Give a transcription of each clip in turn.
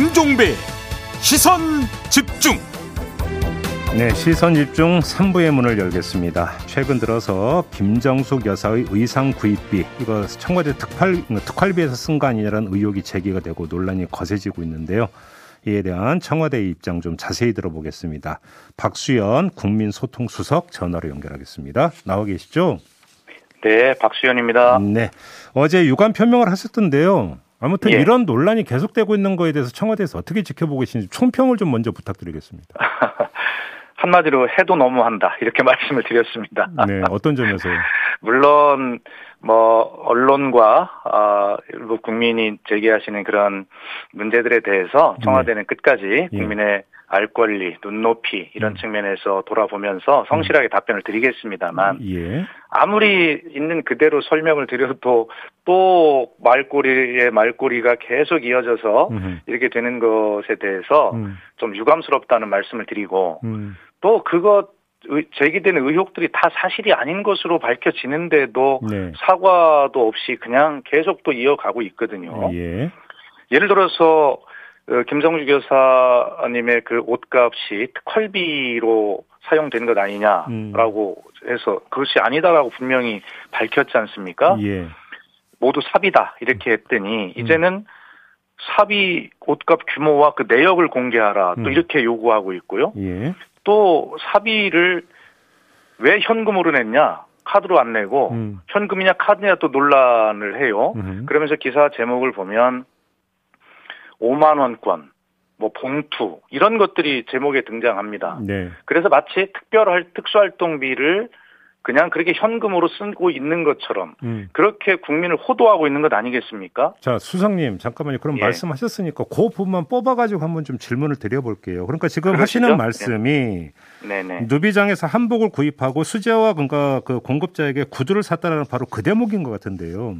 김종배 시선 집중 네, 시선 집중 3부의 문을 열겠습니다. 최근 들어서 김정숙 여사의 의상 구입비 이거 청와대 특활 특활비에서 쓴 거 아니냐라는 의혹이 제기가 되고 논란이 거세지고 있는데요. 이에 대한 청와대의 입장 좀 자세히 들어보겠습니다. 박수현 국민소통수석 전화로 연결하겠습니다. 나와 계시죠? 네, 박수현입니다. 네, 어제 유감 표명을 하셨던데요. 아무튼 예. 이런 논란이 계속되고 있는 거에 대해서 청와대에서 어떻게 지켜보고 계신지 총평을 좀 먼저 부탁드리겠습니다. 한마디로 해도 너무한다 이렇게 말씀을 드렸습니다. 네, 어떤 점에서요? 물론 뭐 언론과 어, 일부 국민이 제기하시는 그런 문제들에 대해서 청와대는 네. 끝까지 예. 국민의 예. 알 권리, 눈높이 이런 음. 측면에서 돌아보면서 성실하게 음. 답변을 드리겠습니다만 예. 아무리 있는 그대로 설명을 드려도 또 말꼬리의 말꼬리가 계속 이어져서 음. 이렇게 되는 것에 대해서 음. 좀 유감스럽다는 말씀을 드리고 음. 또 그것 제기되는 의혹들이 다 사실이 아닌 것으로 밝혀지는데도 네. 사과도 없이 그냥 계속 또 이어가고 있거든요. 예. 예를 들어서 어, 김정주 교사님의 그 옷값이 특활비로 사용된 것 아니냐라고 음. 해서 그것이 아니다라고 분명히 밝혔지 않습니까? 예. 모두 사비다 이렇게 했더니 음. 이제는 사비 옷값 규모와 그 내역을 공개하라 또 음. 이렇게 요구하고 있고요. 예. 또 사비를 왜 현금으로 냈냐? 카드로 안 내고 음. 현금이냐 카드냐 또 논란을 해요. 음. 그러면서 기사 제목을 보면 5만 원권, 뭐 봉투 이런 것들이 제목에 등장합니다. 네. 그래서 마치 특별 특수활동비를 그냥 그렇게 현금으로 쓰고 있는 것처럼 음. 그렇게 국민을 호도하고 있는 것 아니겠습니까? 자 수석님 잠깐만요. 그럼 예. 말씀하셨으니까 그 부분만 뽑아가지고 한번 좀 질문을 드려볼게요. 그러니까 지금 그러시죠? 하시는 말씀이 네. 누비장에서 한복을 구입하고 수제와 그러니까 그 공급자에게 구두를 샀다는 바로 그 대목인 것 같은데요.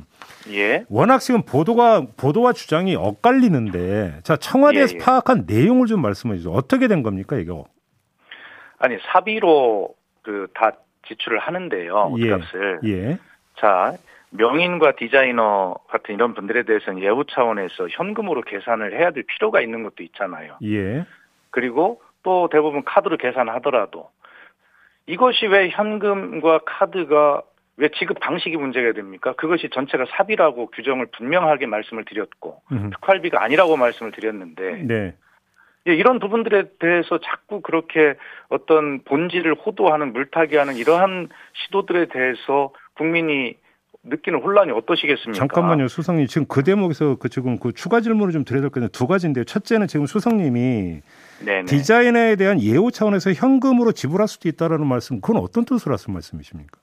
예. 워낙 지금 보도가 보도와 주장이 엇갈리는데 자 청와대에서 예, 예. 파악한 내용을 좀 말씀해 주세요. 어떻게 된 겁니까 이거? 아니 사비로 그다 지출을 하는데요. 예. 옷값을. 예. 자, 명인과 디자이너 같은 이런 분들에 대해서는 예우 차원에서 현금으로 계산을 해야 될 필요가 있는 것도 있잖아요. 예. 그리고 또 대부분 카드로 계산하더라도 이것이 왜 현금과 카드가 왜 지급 방식이 문제가 됩니까? 그것이 전체가 사비라고 규정을 분명하게 말씀을 드렸고 음흠. 특활비가 아니라고 말씀을 드렸는데 네. 예, 이런 부분들에 대해서 자꾸 그렇게 어떤 본질을 호도하는 물타기하는 이러한 시도들에 대해서 국민이 느끼는 혼란이 어떠시겠습니까? 잠깐만요, 수석님. 지금 그 대목에서 그 지금 그 추가 질문을 좀 드려야 될 건데 두 가지인데요. 첫째는 지금 수석님이 네네. 디자인에 대한 예우 차원에서 현금으로 지불할 수도 있다라는 말씀, 그건 어떤 뜻으로 하신 말씀이십니까?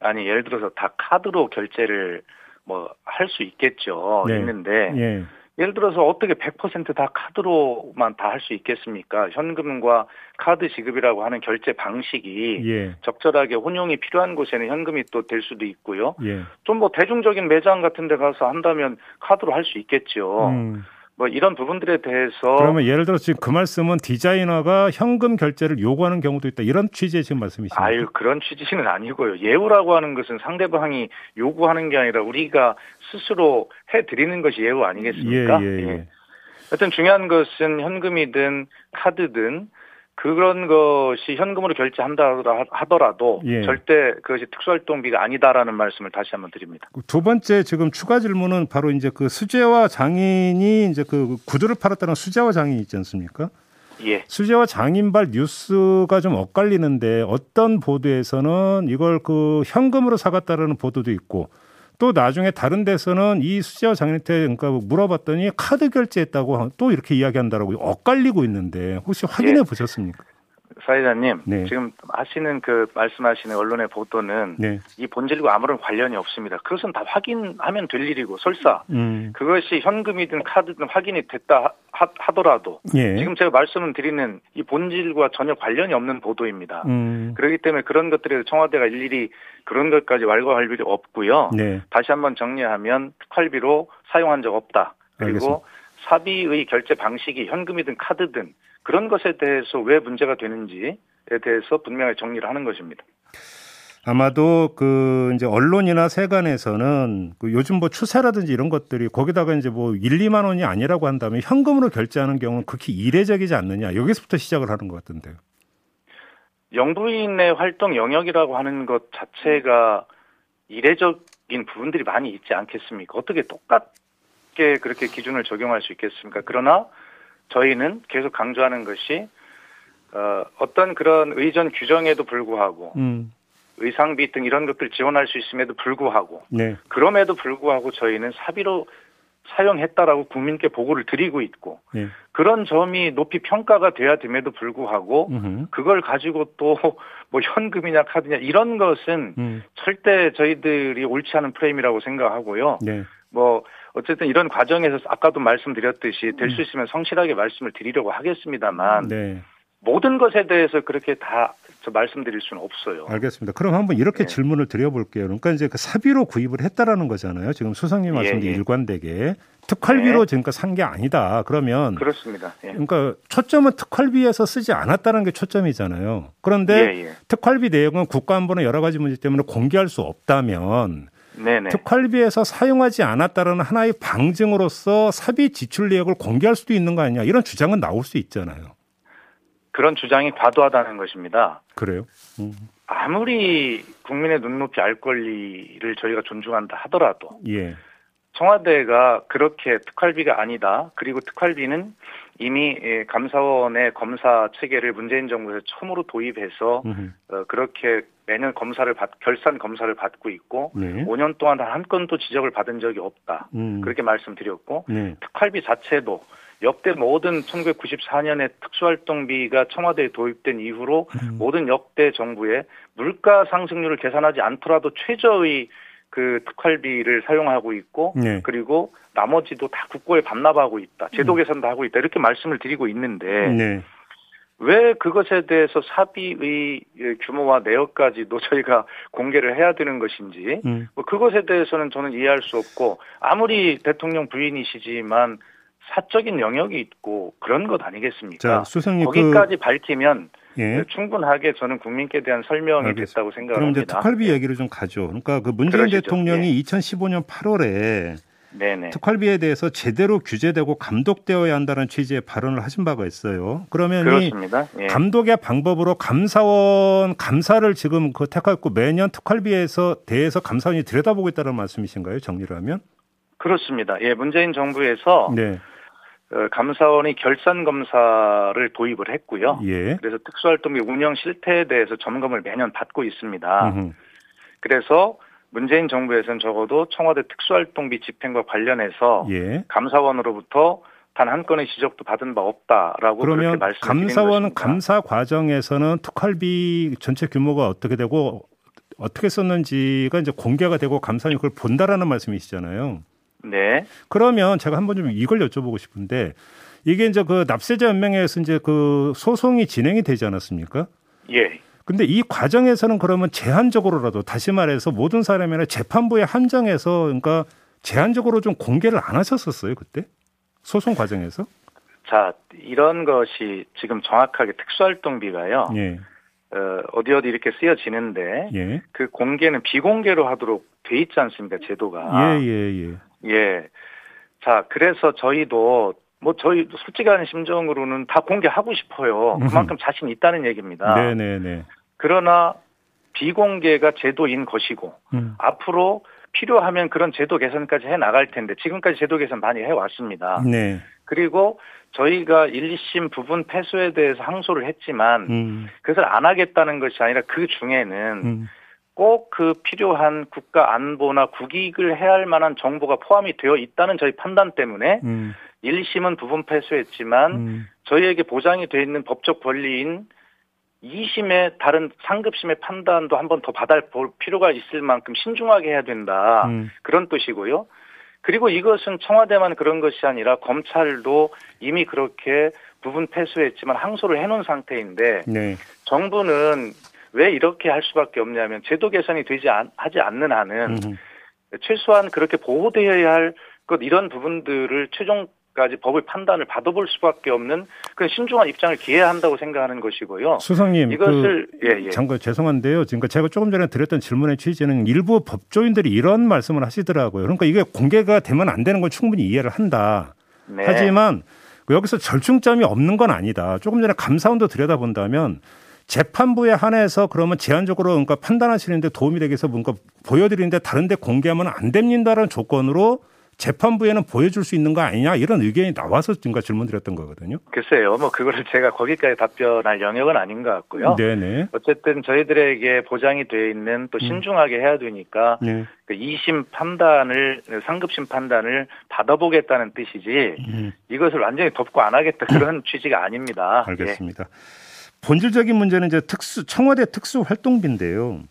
아니 예를 들어서 다 카드로 결제를 뭐 할 수 있겠죠. 네. 있는데 예. 예를 들어서 어떻게 100%다 카드로만 다 할 수 있겠습니까? 현금과 카드 지급이라고 하는 결제 방식이 예. 적절하게 혼용이 필요한 곳에는 현금이 또 될 수도 있고요. 예. 좀뭐 대중적인 매장 같은 데 가서 한다면 카드로 할 수 있겠죠. 음. 뭐 이런 부분들에 대해서 그러면 예를 들어 지금 그 말씀은 디자이너가 현금 결제를 요구하는 경우도 있다 이런 취지의 지금 말씀이십니까? 아유 그런 취지는 아니고요. 예우라고 하는 것은 상대방이 요구하는 게 아니라 우리가 스스로 해드리는 것이 예우 아니겠습니까? 예, 예, 예. 예. 하여튼 중요한 것은 현금이든 카드든 그런 것이 현금으로 결제한다 하더라도 예. 절대 그것이 특수활동비가 아니다라는 말씀을 다시 한번 드립니다. 두 번째 지금 추가 질문은 바로 이제 그 수재화 장인이 이제 그 구두를 팔았다는 수재화 장인 있지 않습니까? 예. 수재화 장인발 뉴스가 좀 엇갈리는데 어떤 보도에서는 이걸 그 현금으로 사갔다라는 보도도 있고 또 나중에 다른 데서는 이 수재화 장인한테 그러니까 물어봤더니 카드 결제했다고 또 이렇게 이야기한다라고 엇갈리고 있는데 혹시 확인해 예. 보셨습니까? 사회자님 네. 지금 하시는 그 말씀하시는 언론의 보도는 네. 이 본질과 아무런 관련이 없습니다. 그것은 다 확인하면 될 일이고 설사 음. 그것이 현금이든 카드든 확인이 됐다 하, 더라도 예. 지금 제가 말씀을 드리는 이 본질과 전혀 관련이 없는 보도입니다. 음. 그렇기 때문에 그런 것들에 청와대가 일일이 그런 것까지 왈가왈 필요 없고요. 네. 다시 한번 정리하면 특활비로 사용한 적 없다. 그리고 알겠습니다. 사비의 결제 방식이 현금이든 카드든 그런 것에 대해서 왜 문제가 되는지에 대해서 분명히 정리를 하는 것입니다. 아마도 그 이제 언론이나 세관에서는 그 요즘 뭐 추세라든지 이런 것들이 거기다가 이제 뭐 1, 2만 원이 아니라고 한다면 현금으로 결제하는 경우는 극히 이례적이지 않느냐 여기서부터 시작을 하는 것 같은데요. 영부인의 활동 영역이라고 하는 것 자체가 이례적인 부분들이 많이 있지 않겠습니까? 어떻게 똑같 게 그렇게 기준을 적용할 수 있겠습니까? 그러나 저희는 계속 강조하는 것이 어, 어떤 그런 의전 규정에도 불구하고 음. 의상비 등 이런 것들 지원할 수 있음에도 불구하고 네. 그럼에도 불구하고 저희는 사비로 사용했다라고 국민께 보고를 드리고 있고 네. 그런 점이 높이 평가가 돼야 됨에도 불구하고 음흠. 그걸 가지고 또 뭐 현금이냐 카드냐 이런 것은 음. 절대 저희들이 옳지 않은 프레임이라고 생각하고요. 네. 뭐 어쨌든 이런 과정에서 아까도 말씀드렸듯이 될수 음. 있으면 성실하게 말씀을 드리려고 하겠습니다만 네. 모든 것에 대해서 그렇게 다 말씀드릴 수는 없어요. 알겠습니다. 그럼 한번 이렇게 네. 질문을 드려볼게요. 그러니까 이제 그 사비로 구입을 했다라는 거잖아요. 지금 수석님 말씀드린 예, 예. 일관되게 특활비로 네. 지금까 산 게 아니다. 그러면 그렇습니다. 예. 그러니까 초점은 특활비에서 쓰지 않았다는 게 초점이잖아요. 그런데 예, 예. 특활비 내용은 국가안보나 여러 가지 문제 때문에 공개할 수 없다면 네네. 특활비에서 사용하지 않았다는 하나의 방증으로서 사비 지출 내역을 공개할 수도 있는 거 아니냐 이런 주장은 나올 수 있잖아요. 그런 주장이 과도하다는 것입니다. 그래요? 음. 아무리 국민의 눈높이 알 권리를 저희가 존중한다 하더라도 예. 청와대가 그렇게 특활비가 아니다. 그리고 특활비는 이미 예, 감사원의 검사 체계를 문재인 정부에서 처음으로 도입해서 어, 그렇게 매년 검사를 받, 결산 검사를 받고 있고 네. 5년 동안 한 건도 지적을 받은 적이 없다. 음. 그렇게 말씀드렸고 네. 특활비 자체도 역대 모든 1994년에 특수활동비가 청와대에 도입된 이후로 음. 모든 역대 정부의 물가 상승률을 계산하지 않더라도 최저의 그 특활비를 사용하고 있고 네. 그리고 나머지도 다 국고에 반납하고 있다. 제도 음. 개선도 하고 있다. 이렇게 말씀을 드리고 있는데 네. 왜 그것에 대해서 사비의 규모와 내역까지도 저희가 공개를 해야 되는 것인지 음. 뭐 그것에 대해서는 저는 이해할 수 없고 아무리 대통령 부인이시지만 사적인 영역이 있고 그런 것 아니겠습니까? 자, 수석님 거기까지 그... 밝히면 예. 충분하게 저는 국민께 대한 설명이 알겠습니다. 됐다고 생각합니다. 그럼 이제 특활비 예. 얘기를 좀 가죠. 그러니까 그 문재인 그러시죠. 대통령이 예. 2015년 8월에 네네. 특활비에 대해서 제대로 규제되고 감독되어야 한다는 취지의 발언을 하신 바가 있어요. 그러면 그렇습니다. 이 예. 감독의 방법으로 감사원 감사를 지금 그 택하고 매년 특활비에서 대해서 감사원이 들여다보고 있다는 말씀이신가요? 정리를 하면? 그렇습니다. 예, 문재인 정부에서 네. 어, 감사원이 결산 검사를 도입을 했고요. 예. 그래서 특수활동비 운영 실태에 대해서 점검을 매년 받고 있습니다. 음흠. 그래서 문재인 정부에서는 적어도 청와대 특수활동비 집행과 관련해서 예. 감사원으로부터 단 한 건의 지적도 받은 바 없다라고 그러면 감사원 감사 과정에서는 특활비 전체 규모가 어떻게 되고 어떻게 썼는지가 이제 공개가 되고 감사원이 그걸 본다라는 말씀이시잖아요. 네. 그러면 제가 한번 좀 이걸 여쭤보고 싶은데 이게 이제 그 납세자 연맹에서 이제 그 소송이 진행이 되지 않았습니까? 예. 근데 이 과정에서는 그러면 제한적으로라도 다시 말해서 모든 사람이나 재판부에 한정해서 그러니까 제한적으로 좀 공개를 안 하셨었어요 그때 소송 과정에서? 자 이런 것이 지금 정확하게 특수활동비가요. 예. 어, 어디 어디 이렇게 쓰여지는데 예. 그 공개는 비공개로 하도록 돼 있지 않습니까 제도가? 예예 예, 예. 예. 자, 그래서 저희도 뭐 저희 솔직한 심정으로는 다 공개하고 싶어요. 그만큼 자신 있다는 얘기입니다. 네네네. 그러나 비공개가 제도인 것이고 음. 앞으로 필요하면 그런 제도 개선까지 해 나갈 텐데 지금까지 제도 개선 많이 해 왔습니다. 네. 그리고 저희가 1, 2심 부분 패소에 대해서 항소를 했지만 음. 그것을 안 하겠다는 것이 아니라 그 중에는 음. 꼭 그 필요한 국가 안보나 국익을 해야 할 만한 정보가 포함이 되어 있다는 저희 판단 때문에 음. 1심은 부분 패소했지만 음. 저희에게 보장이 되어 있는 법적 권리인 2심의 다른 상급심의 판단도 한 번 더 받아볼 필요가 있을 만큼 신중하게 해야 된다. 음. 그런 뜻이고요. 그리고 이것은 청와대만 그런 것이 아니라 검찰도 이미 그렇게 부분 패소했지만 항소를 해놓은 상태인데 네. 정부는 왜 이렇게 할 수밖에 없냐면 제도 개선이 되지 않, 하지 않는 한은 음. 최소한 그렇게 보호되어야 할 것 이런 부분들을 최종 까지 법의 판단을 받아볼 수밖에 없는 그런 신중한 입장을 기해야 한다고 생각하는 것이고요. 수석님, 이것을 그, 예, 예. 잠깐 죄송한데요. 지금 제가 조금 전에 드렸던 질문의 취지는 일부 법조인들이 이런 말씀을 하시더라고요. 그러니까 이게 공개가 되면 안 되는 건 충분히 이해를 한다. 네. 하지만 여기서 절충점이 없는 건 아니다. 조금 전에 감사원도 들여다본다면 재판부에 한해서 그러면 제한적으로 그러니까 판단하시는데 도움이 되기 위해서 뭔가 보여드리는데 다른데 공개하면 안 됩니다라는 조건으로 재판부에는 보여줄 수 있는 거 아니냐 이런 의견이 나와서 지금까 질문드렸던 거거든요. 글쎄요, 뭐 그거를 제가 거기까지 답변할 영역은 아닌 것 같고요. 네네. 어쨌든 저희들에게 보장이 돼 있는 또 음. 신중하게 해야 되니까 네. 그 2심 판단을 상급심 판단을 받아보겠다는 뜻이지 음. 이것을 완전히 덮고 안 하겠다 그런 취지가 아닙니다. 알겠습니다. 예. 본질적인 문제는 이제 특수 청와대 특수 활동비인데요.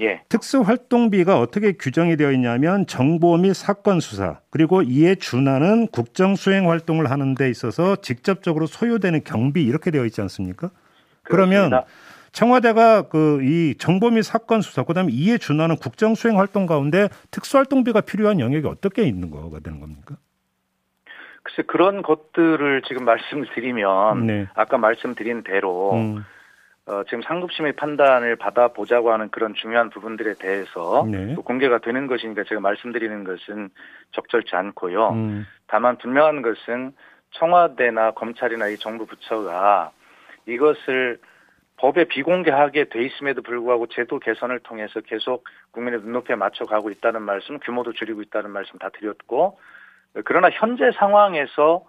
예. 특수 활동비가 어떻게 규정이 되어 있냐면 정보 및 사건 수사 그리고 이에 준하는 국정 수행 활동을 하는 데 있어서 직접적으로 소요되는 경비 이렇게 되어 있지 않습니까? 그렇습니다. 그러면 청와대가 그 이 정보 및 사건 수사 그다음에 이에 준하는 국정 수행 활동 가운데 특수 활동비가 필요한 영역이 어떻게 있는 거가 되는 겁니까? 글쎄 그런 것들을 지금 말씀을 드리면 네. 아까 말씀드린 대로 음. 어, 지금 상급심의 판단을 받아보자고 하는 그런 중요한 부분들에 대해서 네. 또 공개가 되는 것이니까 제가 말씀드리는 것은 적절치 않고요. 음. 다만 분명한 것은 청와대나 검찰이나 이 정부 부처가 이것을 법에 비공개하게 돼 있음에도 불구하고 제도 개선을 통해서 계속 국민의 눈높이에 맞춰 가고 있다는 말씀, 규모도 줄이고 있다는 말씀 다 드렸고, 그러나 현재 상황에서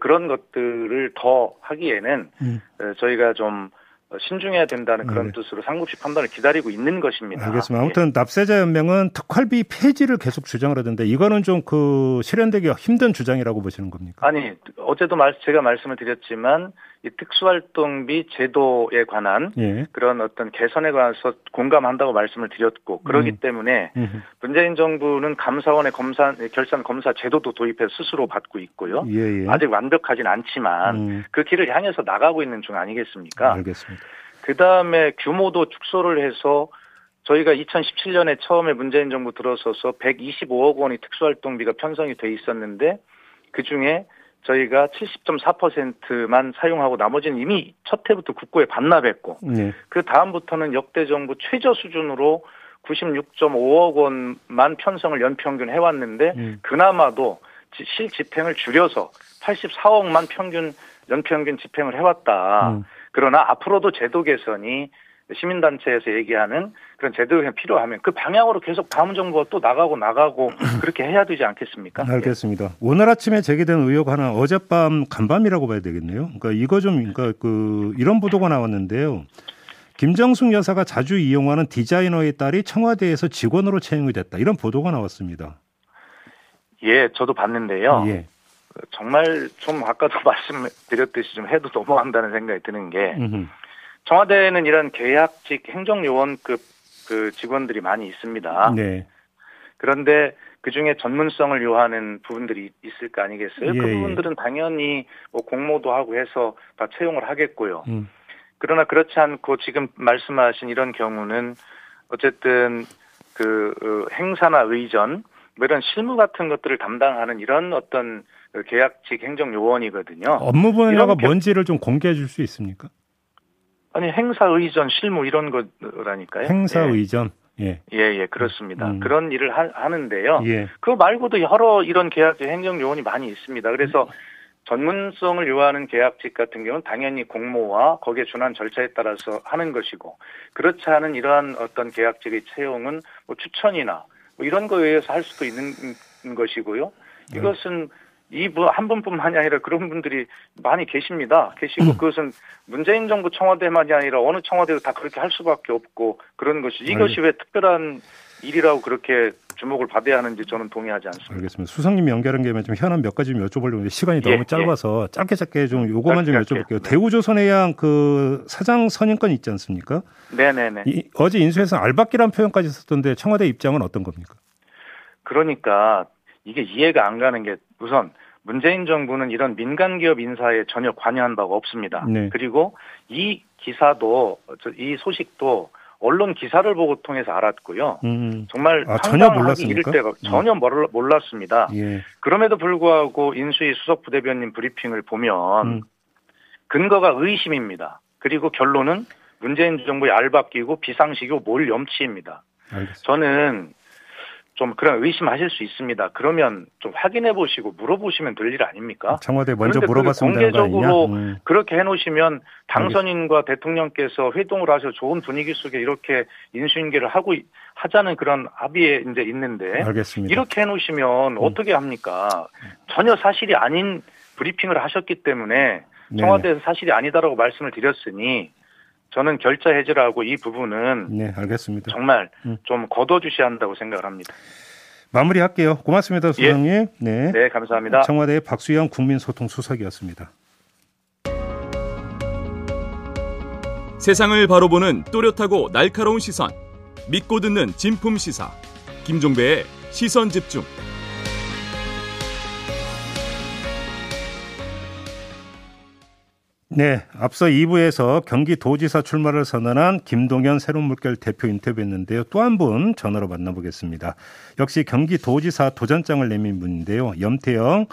그런 것들을 더 하기에는 음. 저희가 좀 어, 신중해야 된다는 그런 네. 뜻으로 상급식 판단을 기다리고 있는 것입니다. 알겠습니다. 아무튼 예. 납세자 연맹은 특활비 폐지를 계속 주장을 하던데 이거는 좀 그 실현되기가 힘든 주장이라고 보시는 겁니까? 아니 어제도 말, 제가 말씀을 드렸지만 이 특수활동비 제도에 관한 예. 그런 어떤 개선에 관해서 공감한다고 말씀을 드렸고 그러기 음. 때문에 음. 문재인 정부는 감사원의 검사 결산 검사 제도도 도입해 스스로 받고 있고요. 예, 예. 아직 완벽하진 않지만 음. 그 길을 향해서 나가고 있는 중 아니겠습니까? 알겠습니다. 그 다음에 규모도 축소를 해서 저희가 2017년에 처음에 문재인 정부 들어서서 125억 원이 특수활동비가 편성이 돼 있었는데 그 중에 저희가 70.4%만 사용하고 나머지는 이미 첫 해부터 국고에 반납했고 네. 그 다음부터는 역대 정부 최저 수준으로 96.5억 원만 편성을 연평균 해왔는데 음. 그나마도 실 집행을 줄여서 84억만 평균 연평균 집행을 해왔다. 음. 그러나 앞으로도 제도 개선이 시민단체에서 얘기하는 그런 제도가 필요하면 그 방향으로 계속 다음 정부가 또 나가고 나가고 그렇게 해야 되지 않겠습니까? 알겠습니다. 예. 오늘 아침에 제기된 의혹 하나 어젯밤 간밤이라고 봐야 되겠네요. 그러니까 이거 좀 그러니까 그 이런 보도가 나왔는데요. 김정숙 여사가 자주 이용하는 디자이너의 딸이 청와대에서 직원으로 채용이 됐다. 이런 보도가 나왔습니다. 예, 저도 봤는데요. 예. 정말 좀 아까도 말씀드렸듯이 좀 해도 넘어간다는 생각이 드는 게 음흠. 청와대는 이런 계약직 행정요원급 그 직원들이 많이 있습니다. 네. 그런데 그 중에 전문성을 요하는 부분들이 있을 거 아니겠어요? 그 예, 그 부분들은 당연히 뭐 공모도 하고 해서 다 채용을 하겠고요. 음. 그러나 그렇지 않고 지금 말씀하신 이런 경우는 어쨌든 그 어, 행사나 의전 뭐 이런 실무 같은 것들을 담당하는 이런 어떤 그 계약직 행정 요원이거든요. 업무 분야가 뭔지를 좀 공개해 줄 수 있습니까? 아니 행사 의전 실무 이런 거라니까요. 행사 예. 의전. 예. 예, 예, 그렇습니다. 음. 그런 일을 하, 는데요 예. 그거 말고도 여러 이런 계약직 행정 요원이 많이 있습니다. 그래서 전문성을 요하는 계약직 같은 경우는 당연히 공모와 거기에 준한 절차에 따라서 하는 것이고 그렇지 않은 이러한 어떤 계약직의 채용은 뭐 추천이나 뭐 이런 거에 의해서 할 수도 있는 것이고요. 네. 이것은 이한 분뿐만이 아니라 그런 분들이 많이 계십니다. 계시고 음. 그것은 문재인 정부 청와대만이 아니라 어느 청와대도 다 그렇게 할 수밖에 없고 그런 것이 이것이 왜 특별한 일이라고 그렇게 주목을 받아야 하는지 저는 동의하지 않습니다. 알겠습니다. 수석님 연결한 김에 좀 현안 몇 가지 좀 여쭤보려고 시간이 예, 너무 짧아서 예. 짧게 짧게 좀 요거만 좀 여쭤볼게요. 네. 대우조선해양 그 사장 선임권 있지 않습니까? 네네네. 이, 어제 인수해서 알박기란 표현까지 썼던데 청와대 입장은 어떤 겁니까? 그러니까 이게 이해가 안 가는 게 우선 문재인 정부는 이런 민간 기업 인사에 전혀 관여한 바가 없습니다. 네. 그리고 이 기사도 이 소식도 언론 기사를 보고 통해서 알았고요. 음. 정말 아, 전혀 몰랐습니까? 이럴 때가 전혀 음. 몰랐습니다. 예. 그럼에도 불구하고 인수위 수석 부대변인 브리핑을 보면 음. 근거가 의심입니다. 그리고 결론은 문재인 정부의 알바끼고 비상식이고 몰 염치입니다. 알겠습니다. 저는 좀 그런 의심하실 수 있습니다. 그러면 좀 확인해 보시고 물어보시면 될 일 아닙니까? 청와대 먼저 물어봤습니다. 공개적으로 음. 그렇게 해놓으시면 당선인과 알겠습니다. 대통령께서 회동을 하셔 좋은 분위기 속에 이렇게 인수인계를 하고 하자는 그런 합의에 이제 있는데 알겠습니다. 이렇게 해놓으시면 음. 어떻게 합니까? 전혀 사실이 아닌 브리핑을 하셨기 때문에 네. 청와대에서 사실이 아니다라고 말씀을 드렸으니 저는 결자 해지를 하고 이 부분은 네, 알겠습니다. 정말 음. 좀 거둬주셔야 한다고 생각을 합니다. 마무리할게요. 고맙습니다, 수석님. 예. 네. 네, 감사합니다. 청와대의 박수영 국민소통수석이었습니다. 세상을 바로 보는 또렷하고 날카로운 시선. 믿고 듣는 진품 시사. 김종배의 시선 집중. 네, 앞서 2부에서 경기도지사 출마를 선언한 김동연 새로운물결 대표 인터뷰했는데요. 또 한 분 전화로 만나보겠습니다. 역시 경기도지사 도전장을 내민 분인데요. 염태영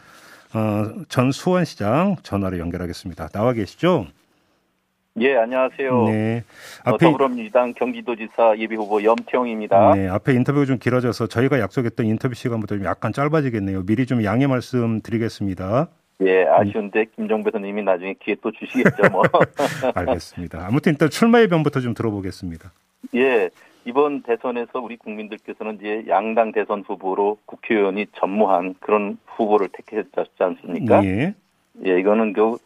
어, 전 수원시장 전화로 연결하겠습니다. 나와 계시죠? 예, 안녕하세요. 네. 어, 앞에 어, 더불어민주당 경기도지사 예비후보 염태영입니다. 네, 앞에 인터뷰가 좀 길어져서 저희가 약속했던 인터뷰 시간보다 좀 약간 짧아지겠네요. 미리 좀 양해 말씀 드리겠습니다. 예, 아쉬운데 김종배 선생님이 나중에 기회 또 주시겠죠, 뭐. 알겠습니다. 아무튼 일단 출마의 변부터 좀 들어보겠습니다. 예, 이번 대선에서 우리 국민들께서는 이제 양당 대선 후보로 국회의원이 전무한 그런 후보를 택했지 않습니까? 예. 예, 이거는 그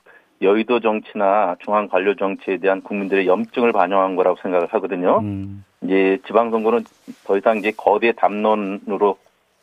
여의도 정치나 중앙 관료 정치에 대한 국민들의 염증을 반영한 거라고 생각을 하거든요. 음. 이제 지방선거는 더 이상 이제 거대 담론으로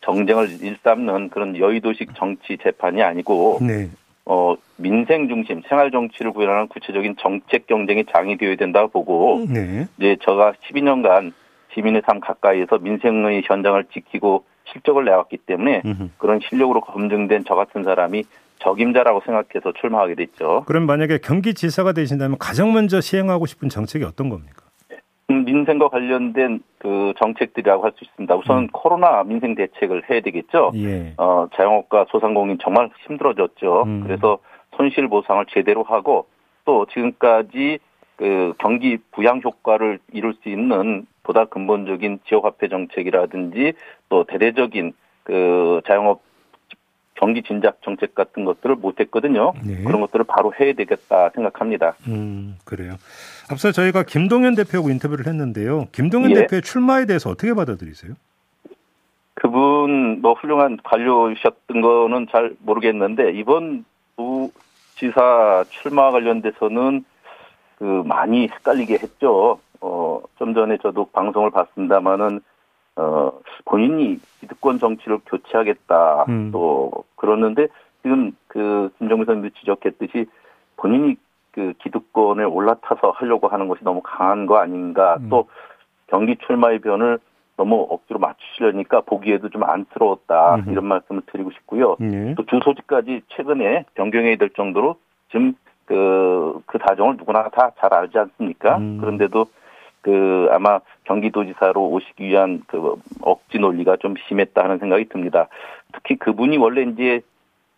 정쟁을 일삼는 그런 여의도식 정치 재판이 아니고 네. 어 민생 중심 생활 정치를 구현하는 구체적인 정책 경쟁이 장이 되어야 된다고 보고 네. 이제 제가 12년간 시민의 삶 가까이에서 민생의 현장을 지키고 실적을 내왔기 때문에 음흠. 그런 실력으로 검증된 저 같은 사람이 적임자라고 생각해서 출마하게 됐죠. 그럼 만약에 경기지사가 되신다면 가장 먼저 시행하고 싶은 정책이 어떤 겁니까? 음, 민생과 관련된 그 정책들이라고 할 수 있습니다. 우선 음. 코로나 민생 대책을 해야 되겠죠. 예. 어, 자영업과 소상공인 정말 힘들어졌죠. 음. 그래서 손실 보상을 제대로 하고 또 지금까지 그 경기 부양 효과를 이룰 수 있는 보다 근본적인 지역 화폐 정책이라든지 또 대대적인 그 자영업 경기 진작 정책 같은 것들을 못했거든요. 네. 그런 것들을 바로 해야 되겠다 생각합니다. 음 그래요. 앞서 저희가 김동연 대표하고 인터뷰를 했는데요. 김동연 예. 대표의 출마에 대해서 어떻게 받아들이세요? 그분 뭐 훌륭한 관료셨던 거는 잘 모르겠는데 이번 부지사 출마 관련돼서는 그 많이 헷갈리게 했죠. 어, 좀 전에 저도 방송을 봤습니다마는 어, 본인이 기득권 정치를 교체하겠다 음. 또 그러는데 지금 그 김정일 선생님도 지적했듯이 본인이 그 기득권을 올라타서 하려고 하는 것이 너무 강한 거 아닌가 음. 또 경기 출마의 변을 너무 억지로 맞추시려니까 보기에도 좀 안쓰러웠다 음. 이런 말씀을 드리고 싶고요. 예. 또 주소지까지 최근에 변경해야 될 정도로 지금 그, 그 사정을 누구나 다 잘 알지 않습니까? 음. 그런데도 그 아마 경기도지사로 오시기 위한 그 억지 논리가 좀 심했다 하는 생각이 듭니다. 특히 그분이 원래 이제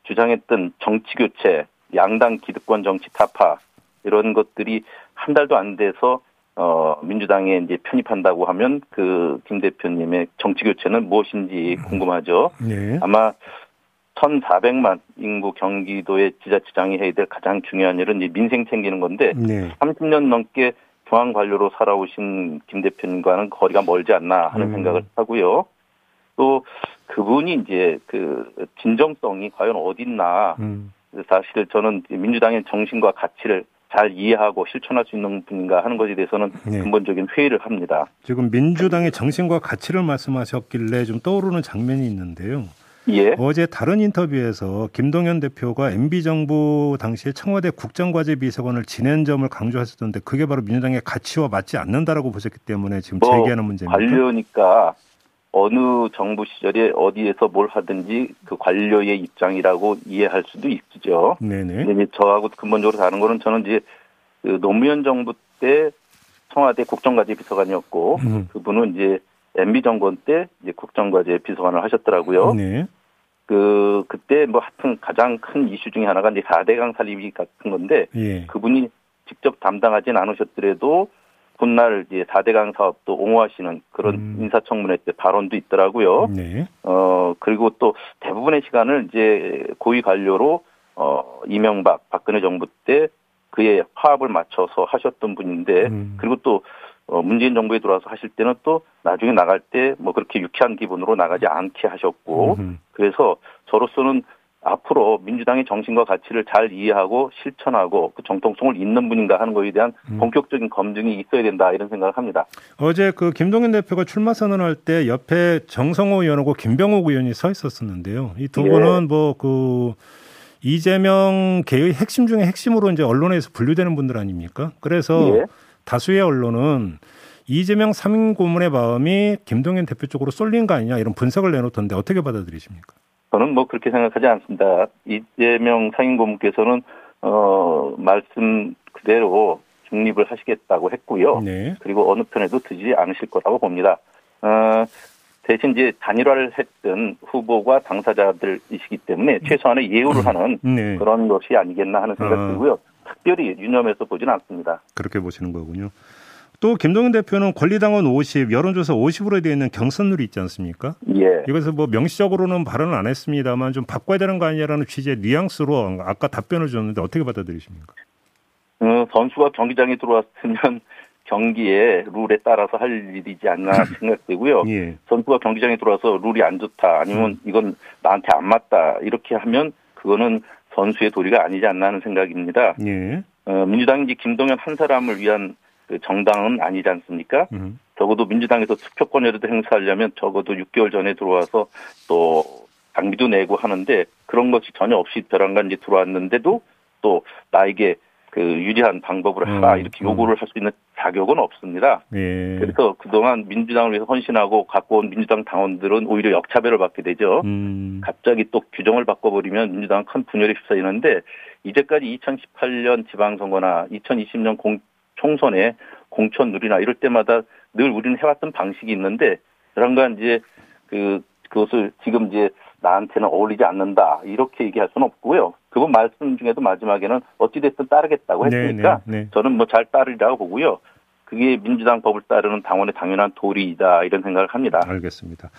주장했던 정치 교체, 양당 기득권 정치 타파 이런 것들이 한 달도 안 돼서 어 민주당에 이제 편입한다고 하면 그 김 대표님의 정치 교체는 무엇인지 궁금하죠. 네. 아마 1,400만 인구 경기도의 지자체장이 해야 될 가장 중요한 일은 이제 민생 챙기는 건데 네. 30년 넘게 중앙 관료로 살아오신 김 대표님과는 거리가 멀지 않나 하는 음. 생각을 하고요. 또 그분이 이제 그 진정성이 과연 어딨나. 음. 사실 저는 민주당의 정신과 가치를 잘 이해하고 실천할 수 있는 분인가 하는 것에 대해서는 네. 근본적인 회의를 합니다. 지금 민주당의 정신과 가치를 말씀하셨길래 좀 떠오르는 장면이 있는데요. 예. 어제 다른 인터뷰에서 김동연 대표가 MB 정부 당시에 청와대 국정과제 비서관을 지낸 점을 강조하셨던데 그게 바로 민주당의 가치와 맞지 않는다라고 보셨기 때문에 지금 뭐 제기하는 문제입니다. 관료니까 어느 정부 시절에 어디에서 뭘 하든지 그 관료의 입장이라고 이해할 수도 있죠. 네네. 저하고 근본적으로 다른 거는 저는 이제 그 노무현 정부 때 청와대 국정과제 비서관이었고 음. 그분은 이제 MB 정권 때 이제 국정과제 비서관을 하셨더라고요. 네. 그 그때 뭐 하여튼 가장 큰 이슈 중에 하나가 이제 4대강 살리기 같은 건데 예. 그분이 직접 담당하진 않으셨더라도 훗날 이제 4대강 사업도 옹호하시는 그런 음. 인사청문회 때 발언도 있더라고요. 네. 어 그리고 또 대부분의 시간을 이제 고위 관료로 어 이명박 박근혜 정부 때 그의 화합을 맞춰서 하셨던 분인데 음. 그리고 또 어, 문재인 정부에 들어와서 하실 때는 또 나중에 나갈 때 뭐 그렇게 유쾌한 기분으로 나가지 않게 하셨고 음. 그래서 저로서는 앞으로 민주당의 정신과 가치를 잘 이해하고 실천하고 그 정통성을 잇는 분인가 하는 것에 대한 음. 본격적인 검증이 있어야 된다 이런 생각을 합니다. 어제 그 김동연 대표가 출마 선언할 때 옆에 정성호 의원하고 김병욱 의원이 서 있었었는데요. 이두 예. 분은 뭐그 이재명 개의 핵심 중에 핵심으로 이제 언론에서 분류되는 분들 아닙니까? 그래서 예. 다수의 언론은 이재명 3인 고문의 마음이 김동연 대표 쪽으로 쏠린 거 아니냐 이런 분석을 내놓던데 어떻게 받아들이십니까? 저는 뭐 그렇게 생각하지 않습니다. 이재명 상임 고문께서는 어 말씀 그대로 중립을 하시겠다고 했고요. 네. 그리고 어느 편에도 드지 않으실 거라고 봅니다. 어, 대신 이제 단일화를 했던 후보가 당사자들이시기 때문에 최소한의 예우를 음. 하는 네. 그런 것이 아니겠나 하는 생각 이 들고요. 어. 특별히 유념해서 보지는 않습니다. 그렇게 보시는 거군요. 또 김동연 대표는 권리당원 50, 여론조사 50으로 되어 있는 경선룰이 있지 않습니까? 예. 이것을 뭐 명시적으로는 발언을 안 했습니다만 좀 바꿔야 되는 거 아니냐라는 취지의 뉘앙스로 아까 답변을 줬는데 어떻게 받아들이십니까? 어, 선수가 경기장에 들어왔으면 경기에 룰에 따라서 할 일이지 않나 생각되고요. 예. 선수가 경기장에 들어와서 룰이 안 좋다 아니면 음. 이건 나한테 안 맞다 이렇게 하면 그거는 선수의 도리가 아니지 않나 하는 생각입니다. 예. 어, 민주당이 김동연 한 사람을 위한 그 정당은 아니지 않습니까? 음. 적어도 민주당에서 투표권이라도 행사하려면 적어도 6개월 전에 들어와서 또 당비도 내고 하는데 그런 것이 전혀 없이 벼랑간 이제 들어왔는데도 또 나에게 그 유리한 방법을 하라 음, 이렇게 요구를 음. 할수 있는 자격은 없습니다. 예. 그래서 그동안 민주당을 위해서 헌신하고 갖고 온 민주당 당원들은 오히려 역차별을 받게 되죠. 음. 갑자기 또 규정을 바꿔버리면 민주당은 큰 분열에 휩싸이는데 이제까지 2018년 지방선거나 2020년 공, 총선에 공천룰이나 이럴 때마다 늘 우리는 해왔던 방식이 있는데 그런가 이제 그 그것을 지금 이제 나한테는 어울리지 않는다 이렇게 얘기할 수는 없고요. 그분 말씀 중에도 마지막에는 어찌됐든 따르겠다고 네, 했으니까 네, 네. 저는 뭐 잘 따르리라고 보고요. 그게 민주당 법을 따르는 당원의 당연한 도리이다 이런 생각을 합니다. 알겠습니다.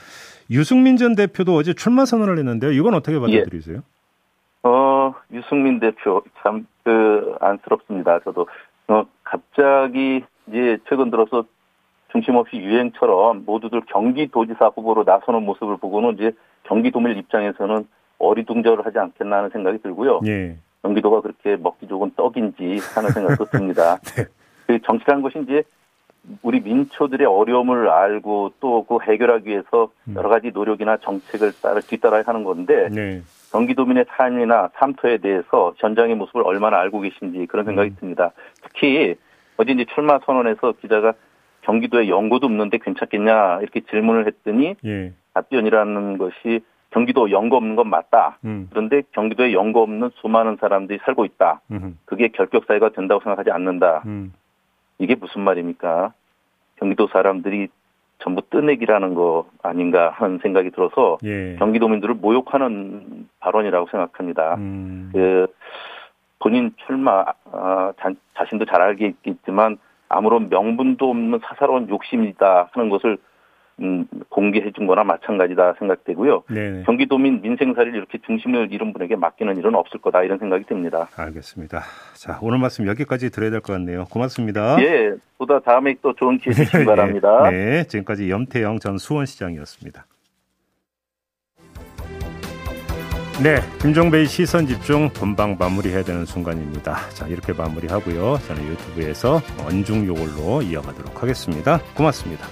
유승민 전 대표도 어제 출마 선언을 했는데요. 이건 어떻게 받아들이세요? 예. 어 유승민 대표 참 그 안쓰럽습니다. 저도 어 갑자기 이제 최근 들어서 중심 없이 유행처럼 모두들 경기도지사 후보로 나서는 모습을 보고는 이제 경기도민 입장에서는 어리둥절을 하지 않겠나 하는 생각이 들고요. 예. 경기도가 그렇게 먹기 좋은 떡인지 하는 생각도 듭니다. 네. 그 정치라는 것이 이제 우리 민초들의 어려움을 알고 또 그 해결하기 위해서 음. 여러 가지 노력이나 정책을 따라 뒤따라 하는 건데 네. 경기도민의 삶이나 삶터에 대해서 현장의 모습을 얼마나 알고 계신지 그런 생각이 음. 듭니다. 특히 어제 이제 출마 선언에서 기자가 경기도에 연고도 없는데 괜찮겠냐 이렇게 질문을 했더니 예. 답변이라는 것이 경기도 연고 없는 건 맞다. 음. 그런데 경기도에 연고 없는 수많은 사람들이 살고 있다. 음. 그게 결격 사회가 된다고 생각하지 않는다. 음. 이게 무슨 말입니까? 경기도 사람들이 전부 뜨내기라는 거 아닌가 하는 생각이 들어서 예. 경기도민들을 모욕하는 발언이라고 생각합니다. 음. 그 본인 출마 아, 자, 자신도 잘 알겠지만 아무런 명분도 없는 사사로운 욕심이다 하는 것을 음, 공개해 준 거나 마찬가지다 생각되고요. 네네. 경기도민 민생사를 이렇게 중심을 잃은 분에게 맡기는 일은 없을 거다 이런 생각이 듭니다. 알겠습니다. 자, 오늘 말씀 여기까지 드려야 될 것 같네요. 고맙습니다. 예, 보다 다음에 또 좋은 기회 주시기 예, 바랍니다. 네, 지금까지 염태영 전 수원시장이었습니다. 네, 김종배의 시선 집중 본방 마무리해야 되는 순간입니다. 자, 이렇게 마무리하고요. 저는 유튜브에서 언중 요걸로 이어가도록 하겠습니다. 고맙습니다.